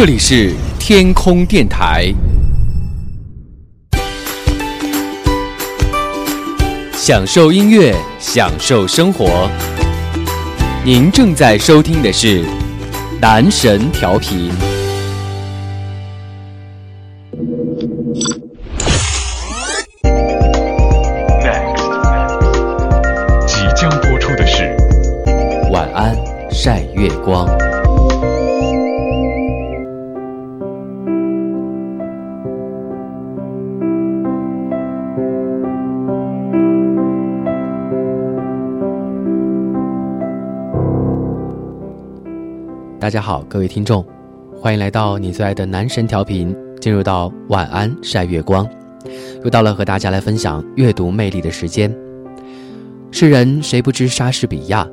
这里是天空电台，享受音乐，享受生活。您正在收听的是男神调频。大家好，各位听众，欢迎来到你最爱的男神调频，进入到晚安晒月光，又到了和大家来分享阅读魅力的时间。世人谁不知莎士比亚？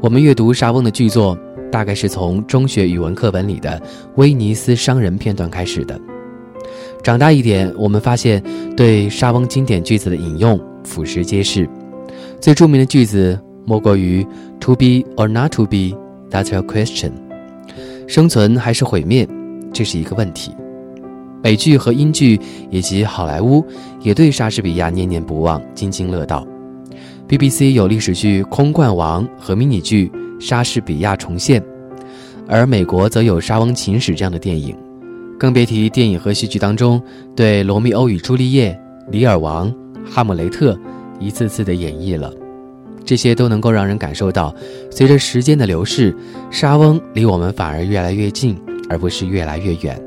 我们阅读莎翁的剧作，大概是从中学语文课本里的《威尼斯商人》片段开始的。长大一点，我们发现对莎翁经典句子的引用俯拾皆是，最著名的句子莫过于 “To be or not to be, that's a question。”生存还是毁灭，这是一个问题。美剧和英剧以及好莱坞也对莎士比亚念念不忘、津津乐道。BBC 有历史剧《空冠王》和迷你剧《莎士比亚重现》，而美国则有《沙翁情史》这样的电影，更别提电影和戏剧当中对《罗密欧与朱丽叶》《李尔王》《哈姆雷特》一次次的演绎了。这些都能够让人感受到，随着时间的流逝，莎翁离我们反而越来越近，而不是越来越远。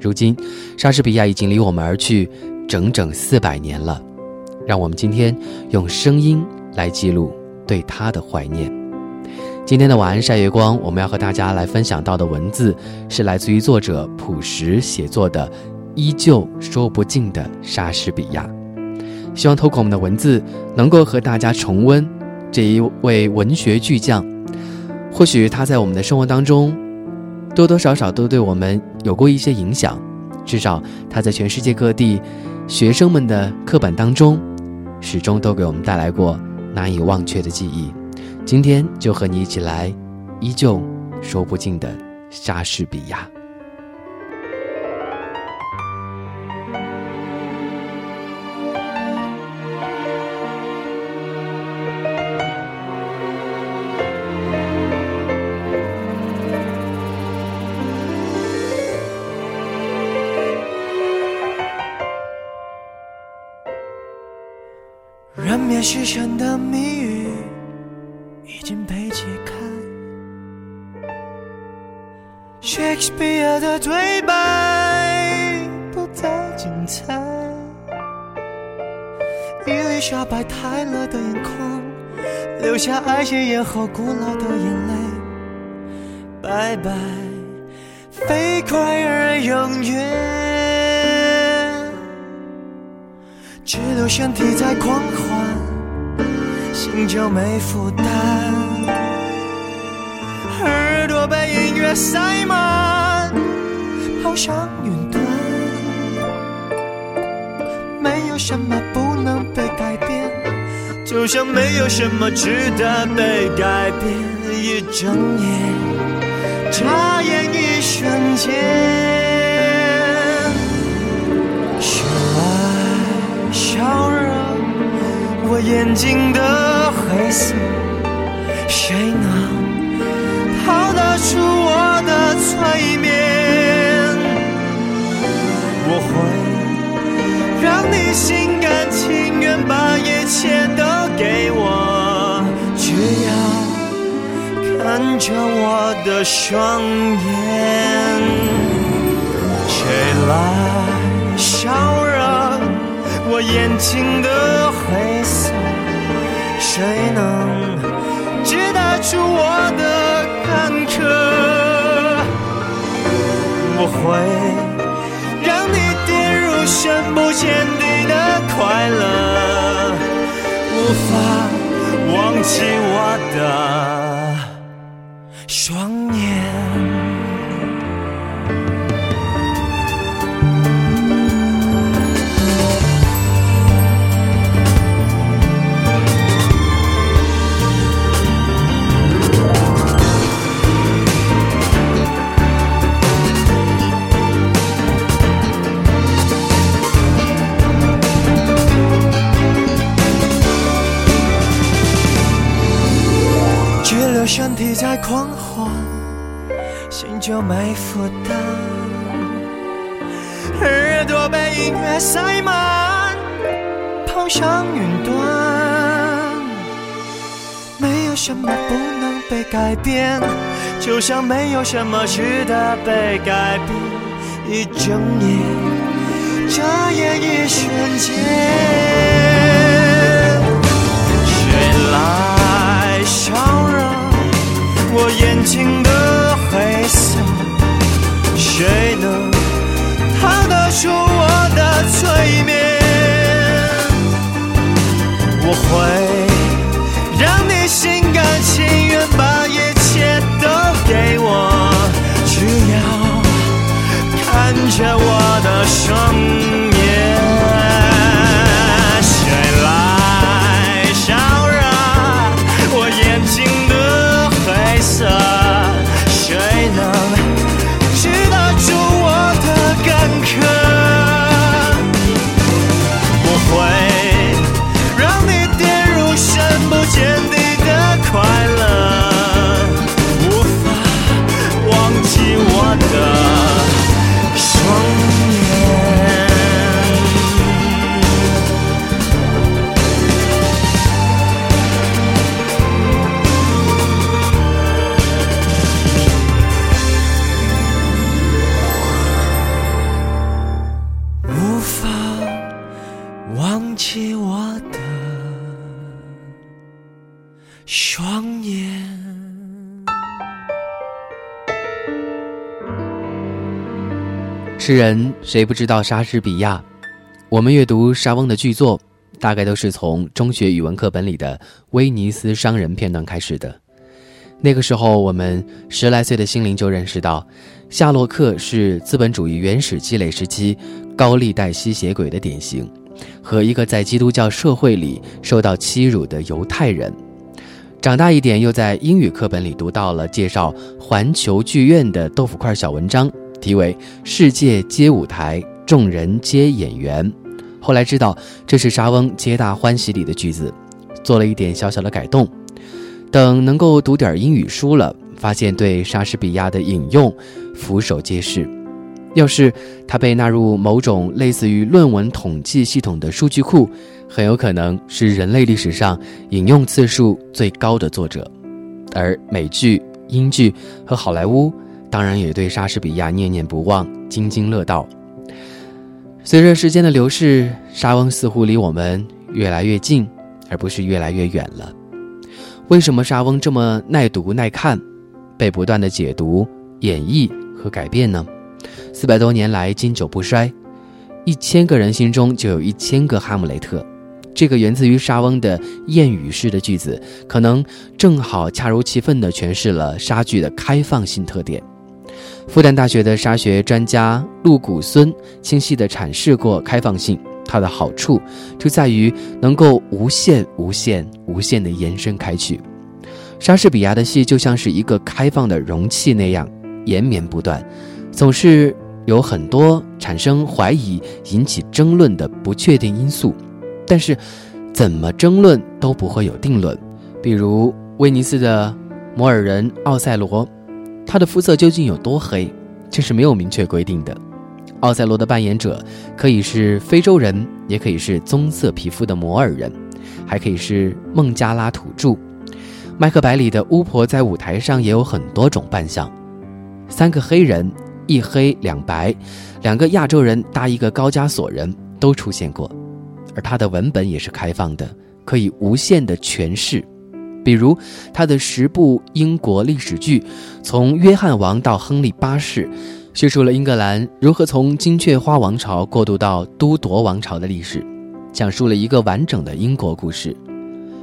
如今，莎士比亚已经离我们而去整整四百年了，让我们今天用声音来记录对他的怀念。今天的晚安晒月光，我们要和大家来分享到的文字，是来自于作者朴实写作的《依旧说不尽的莎士比亚》。希望透过我们的文字，能够和大家重温这一位文学巨匠。或许他在我们的生活当中，多多少少都对我们有过一些影响。至少他在全世界各地学生们的课本当中，始终都给我们带来过难以忘却的记忆。今天就和你一起来，依旧说不尽的莎士比亚。人面狮身的谜语已经被解开，Shakespeare 的对白不再精彩，伊丽莎白泰勒的眼眶留下爱写咽后古老的眼泪，拜拜，飞快而永远。只留身体在狂欢，心就没负担。耳朵被音乐塞满，跑上云端。没有什么不能被改变，就像没有什么值得被改变。一睁眼，眨眼一瞬间。是爱烧热眼睛的黑色，谁能逃得出我的催眠？我会让你心甘情愿把一切都给我，只要看着我的双眼。谁来笑我眼睛的黑色？谁能知得出我的坎坷？我会让你跌入深不见底的快乐，无法忘记我的塞满，跑向云端。没有什么不能被改变，就像没有什么值得被改变。一睁眼，眨眼一瞬间，诗人谁不知道莎士比亚？我们阅读莎翁的剧作，大概都是从中学语文课本里的《威尼斯商人》片段开始的。那个时候，我们十来岁的心灵就认识到，夏洛克是资本主义原始积累时期高利贷吸血鬼的典型，和一个在基督教社会里受到欺辱的犹太人。长大一点，又在英语课本里读到了介绍环球剧院的豆腐块小文章，题为《世界皆舞台，众人皆演员》。后来知道这是莎翁《皆大欢喜》里的句子，做了一点小小的改动。等能够读点英语书了，发现对莎士比亚的引用俯首皆是。要是他被纳入某种类似于论文统计系统的数据库，很有可能是人类历史上引用次数最高的作者。而美剧、英剧和好莱坞当然也对莎士比亚念念不忘、津津乐道。随着时间的流逝，莎翁似乎离我们越来越近，而不是越来越远了。为什么莎翁这么耐读耐看，被不断的解读、演绎和改变呢？四百多年来经久不衰，一千个人心中就有一千个哈姆雷特。这个源自于莎翁的谚语式的句子，可能正好恰如其分地诠释了莎剧的开放性特点。复旦大学的莎学专家陆谷孙清晰地阐释过开放性，它的好处就在于能够无限、无限、无限地延伸开去。莎士比亚的戏就像是一个开放的容器那样延绵不断，总是有很多产生怀疑、引起争论的不确定因素，但是怎么争论都不会有定论。比如威尼斯的摩尔人奥赛罗。他的肤色究竟有多黑，这是没有明确规定的。奥赛罗的扮演者可以是非洲人，也可以是棕色皮肤的摩尔人，还可以是孟加拉土著。麦克白里的巫婆在舞台上也有很多种扮相：三个黑人，一黑两白，两个亚洲人搭一个高加索人都出现过。而他的文本也是开放的，可以无限的诠释。比如他的十部英国历史剧，从约翰王到亨利八世，叙述了英格兰如何从金雀花王朝过渡到都铎王朝的历史，讲述了一个完整的英国故事。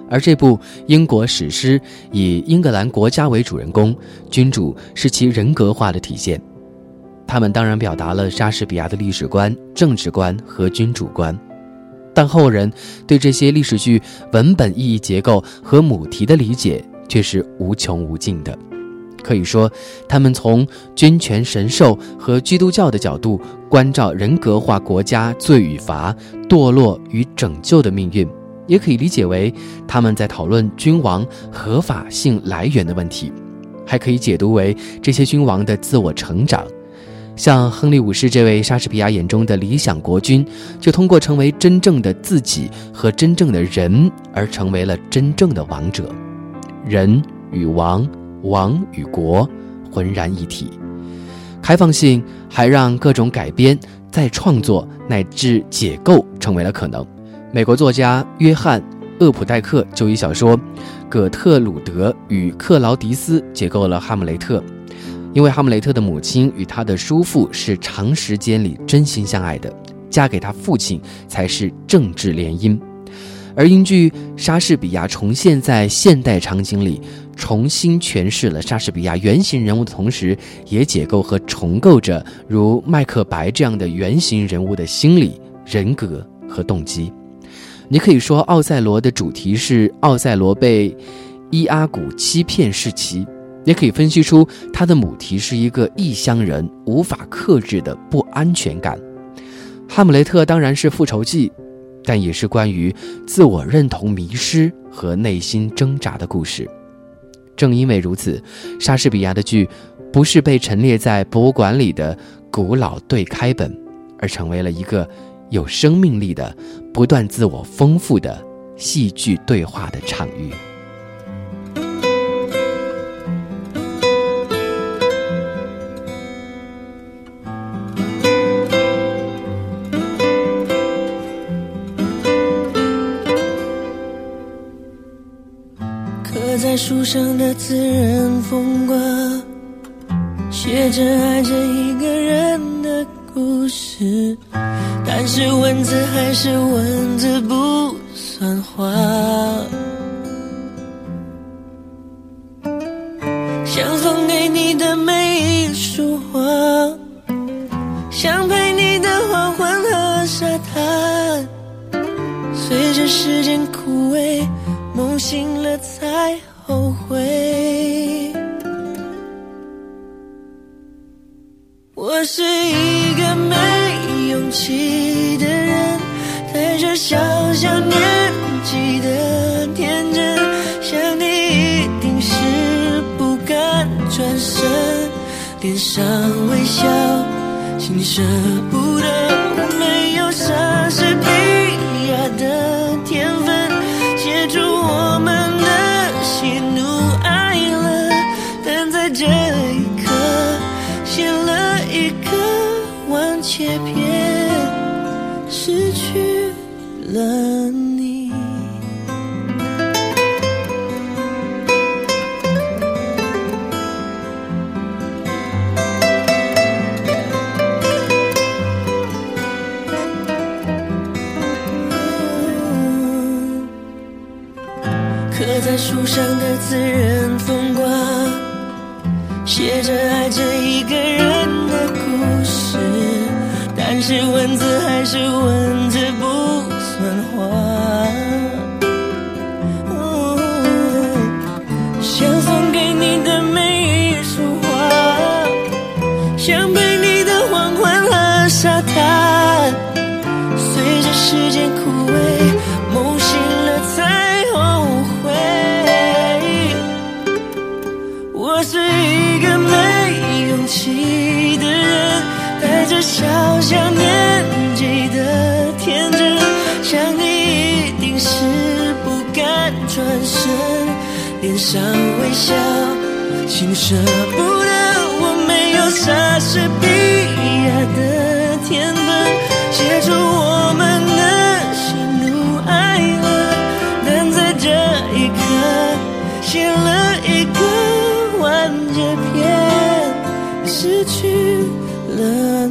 而这部英国史诗以英格兰国家为主人公，君主是其人格化的体现。他们当然表达了莎士比亚的历史观、政治观和君主观。但后人对这些历史剧文本意义结构和母题的理解却是无穷无尽的。可以说，他们从君权神授和基督教的角度关照人格化国家罪与罚、堕落与拯救的命运，也可以理解为他们在讨论君王合法性来源的问题，还可以解读为这些君王的自我成长。像亨利五世这位莎士比亚眼中的理想国君，就通过成为真正的自己和真正的人而成为了真正的王者。人与王，王与国，浑然一体。开放性还让各种改编、再创作乃至解构成为了可能。美国作家约翰·厄普代克就以小说《葛特鲁德与克劳迪斯》解构了《哈姆雷特》。因为哈姆雷特的母亲与他的叔父是长时间里真心相爱的，嫁给他父亲才是政治联姻。而英剧莎士比亚重现在现代场景里，重新诠释了莎士比亚原型人物的同时，也解构和重构着如麦克白这样的原型人物的心理、人格和动机。你可以说，奥赛罗的主题是奥赛罗被伊阿古欺骗弑妻。也可以分析出他的母题是一个异乡人无法克制的不安全感。哈姆雷特当然是复仇记，但也是关于自我认同迷失和内心挣扎的故事。正因为如此，莎士比亚的剧不是被陈列在博物馆里的古老对开本，而成为了一个有生命力的、不断自我丰富的戏剧对话的场域。树上的自然风光，写着爱着一个人的故事，但是文字还是文字不算话。想送给你的每一是一个没勇气的人，带着小小年纪的天真，想你一定是不敢转身，脸上微笑，心舍不得，切片，失去了你。刻在树上的自然风光。写着是文字还是文字不算话。想送给你的每一束花，想陪你的黄昏和沙滩，随着时间小小年纪的天真，想你一定是不敢转身，脸上微笑，心舍不得，我没有莎士比亚的天分，写出我们的喜怒哀乐，但在这一刻，写了一个完结篇。失去了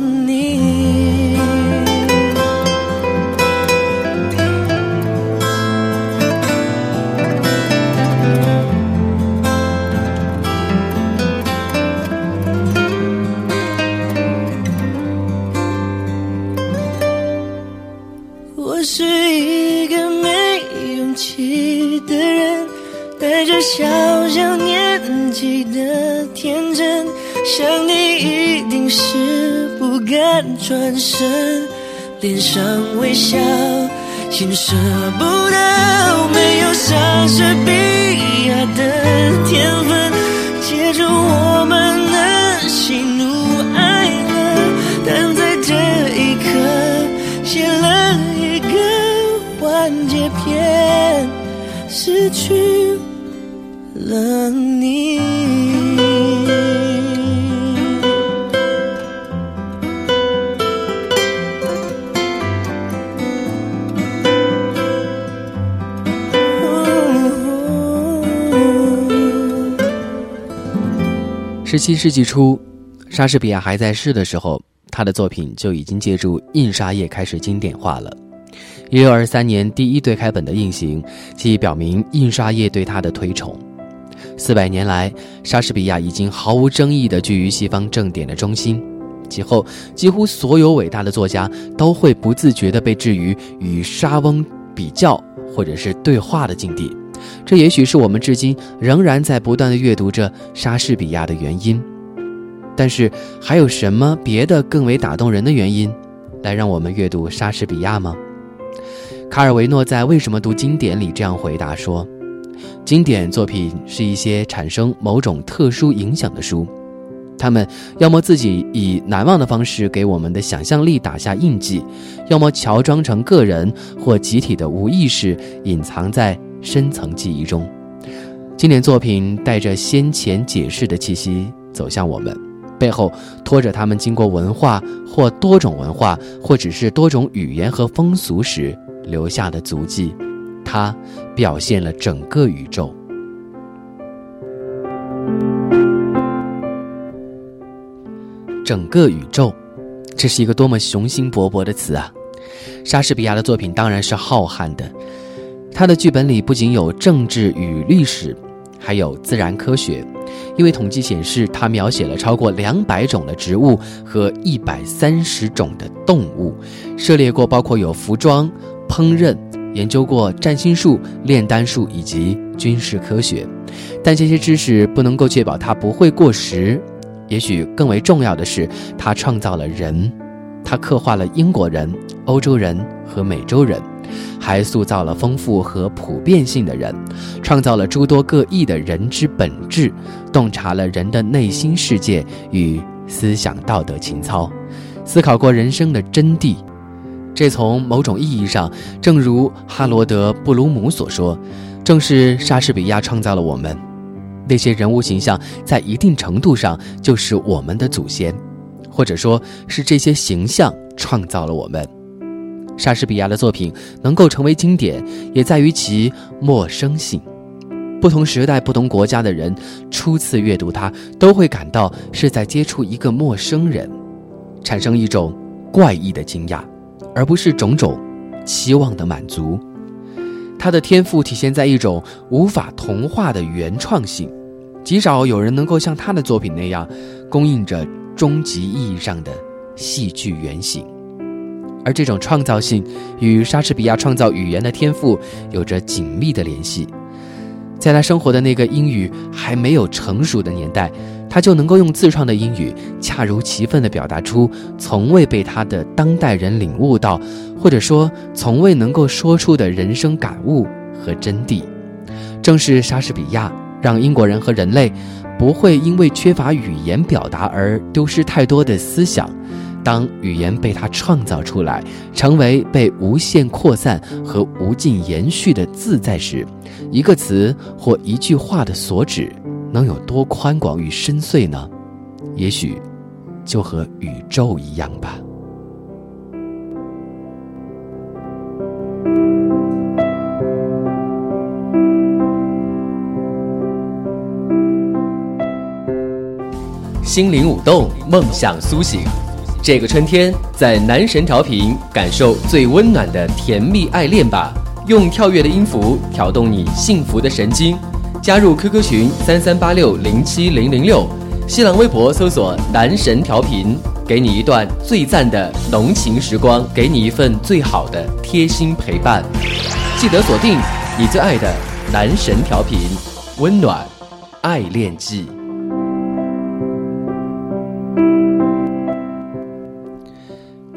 脸上微笑，心舍不得没有莎士比亚的天分，接住我们的喜怒哀乐，但在这一刻写了一个完结篇，失去了你。十七世纪初，莎士比亚还在世的时候，他的作品就已经借助印刷业开始经典化了。一六二三年第一对开本的印行，即表明印刷业对他的推崇。四百年来，莎士比亚已经毫无争议地居于西方正典的中心。其后，几乎所有伟大的作家都会不自觉地被置于与莎翁比较或者是对话的境地。这也许是我们至今仍然在不断的阅读着莎士比亚的原因，但是还有什么别的更为打动人的原因，来让我们阅读莎士比亚吗？卡尔维诺在《为什么读经典》里这样回答说：“经典作品是一些产生某种特殊影响的书，他们要么自己以难忘的方式给我们的想象力打下印记，要么乔装成个人或集体的无意识，隐藏在。”深层记忆中，经典作品带着先前解释的气息走向我们，背后拖着他们经过文化或多种文化，或只是多种语言和风俗时留下的足迹。它表现了整个宇宙。整个宇宙，这是一个多么雄心勃勃的词啊！莎士比亚的作品当然是浩瀚的。他的剧本里不仅有政治与历史，还有自然科学，因为统计显示，他描写了超过两百种的植物和一百三十种的动物，涉猎过包括有服装、烹饪，研究过占星术、炼丹术以及军事科学，但这些知识不能够确保他不会过时。也许更为重要的是，他创造了人，他刻画了英国人、欧洲人和美洲人。还塑造了丰富和普遍性的人，创造了诸多各异的人之本质，洞察了人的内心世界与思想道德情操，思考过人生的真谛。这从某种意义上，正如哈罗德·布鲁姆所说，正是莎士比亚创造了我们。那些人物形象在一定程度上就是我们的祖先，或者说是这些形象创造了我们。莎士比亚的作品能够成为经典，也在于其陌生性。不同时代、不同国家的人初次阅读它，都会感到是在接触一个陌生人，产生一种怪异的惊讶，而不是种种期望的满足。他的天赋体现在一种无法同化的原创性，极少有人能够像他的作品那样，供应着终极意义上的戏剧原型。而这种创造性与莎士比亚创造语言的天赋有着紧密的联系。在他生活的那个英语还没有成熟的年代，他就能够用自创的英语，恰如其分地表达出从未被他的当代人领悟到，或者说从未能够说出的人生感悟和真谛。正是莎士比亚，让英国人和人类不会因为缺乏语言表达而丢失太多的思想。当语言被他创造出来，成为被无限扩散和无尽延续的自在时，一个词或一句话的所指能有多宽广与深邃呢？也许，就和宇宙一样吧。心灵舞动，梦想苏醒。这个春天，在男神调频感受最温暖的甜蜜爱恋吧！用跳跃的音符挑动你幸福的神经。加入 QQ 群三三八六零七零零六，新浪微博搜索“男神调频”，给你一段最赞的浓情时光，给你一份最好的贴心陪伴。记得锁定你最爱的男神调频，温暖爱恋记。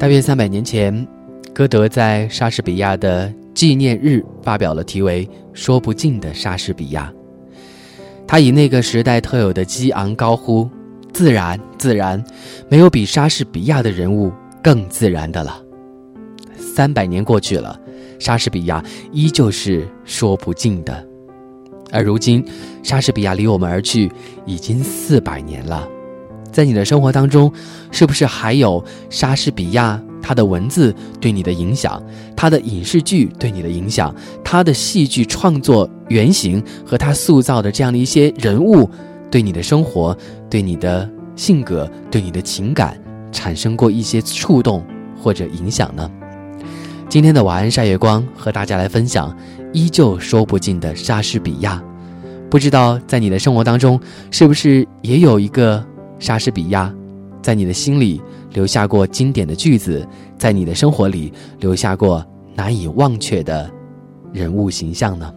大约三百年前，歌德在莎士比亚的《纪念日发表了题为《说不尽的莎士比亚》。他以那个时代特有的激昂高呼：“自然，自然，没有比莎士比亚的人物更自然的了。”三百年过去了，莎士比亚依旧是说不尽的。而如今，莎士比亚离我们而去已经四百年了。在你的生活当中，是不是还有莎士比亚他的文字对你的影响，他的影视剧对你的影响，他的戏剧创作原型和他塑造的这样的一些人物，对你的生活、对你的性格、对你的情感产生过一些触动或者影响呢？今天的晚安晒月光和大家来分享依旧说不尽的莎士比亚。不知道在你的生活当中，是不是也有一个莎士比亚，在你的心里留下过经典的句子，在你的生活里留下过难以忘却的人物形象呢？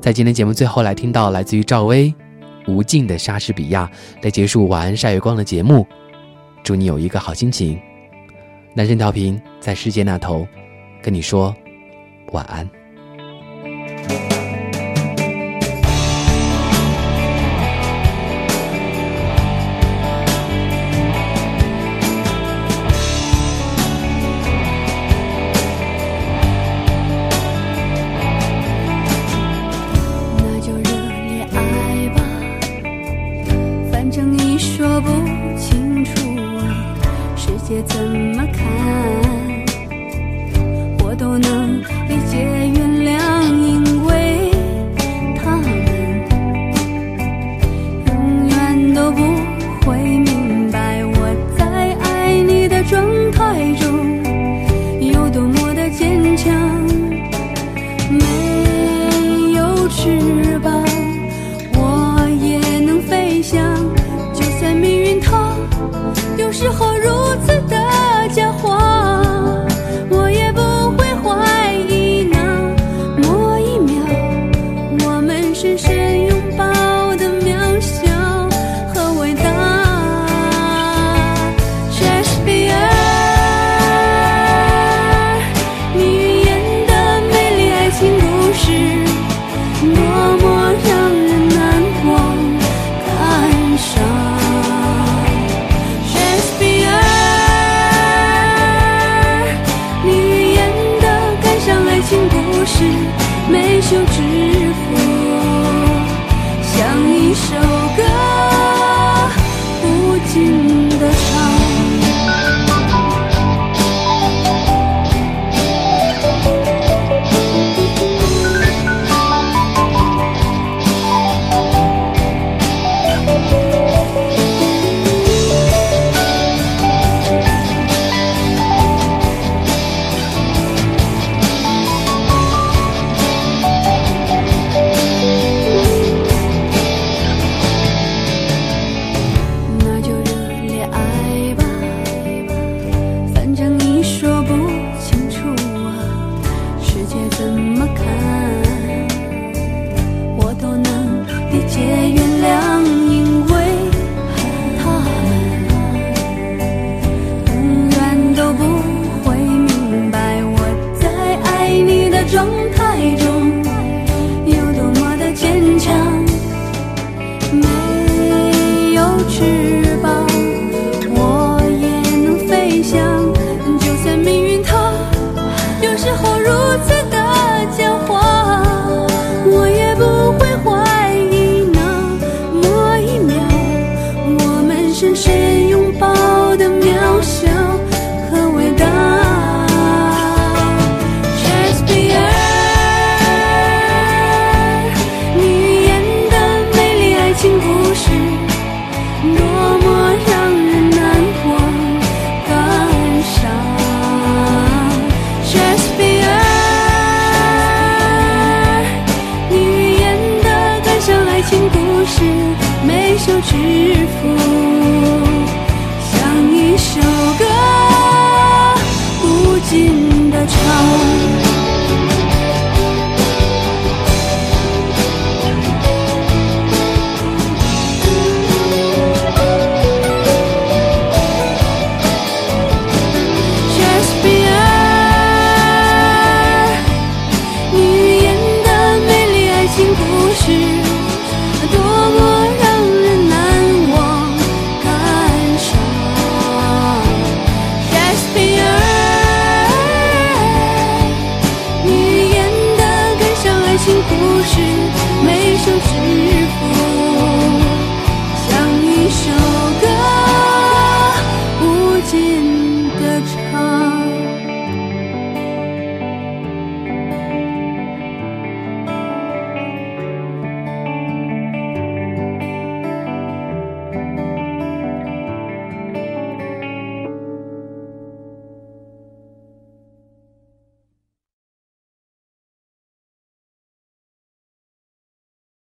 在今天节目最后，来听到来自于赵薇《无尽的莎士比亚》，来结束晚安晒月光的节目。祝你有一个好心情。男生调频在世界那头。跟你说晚安。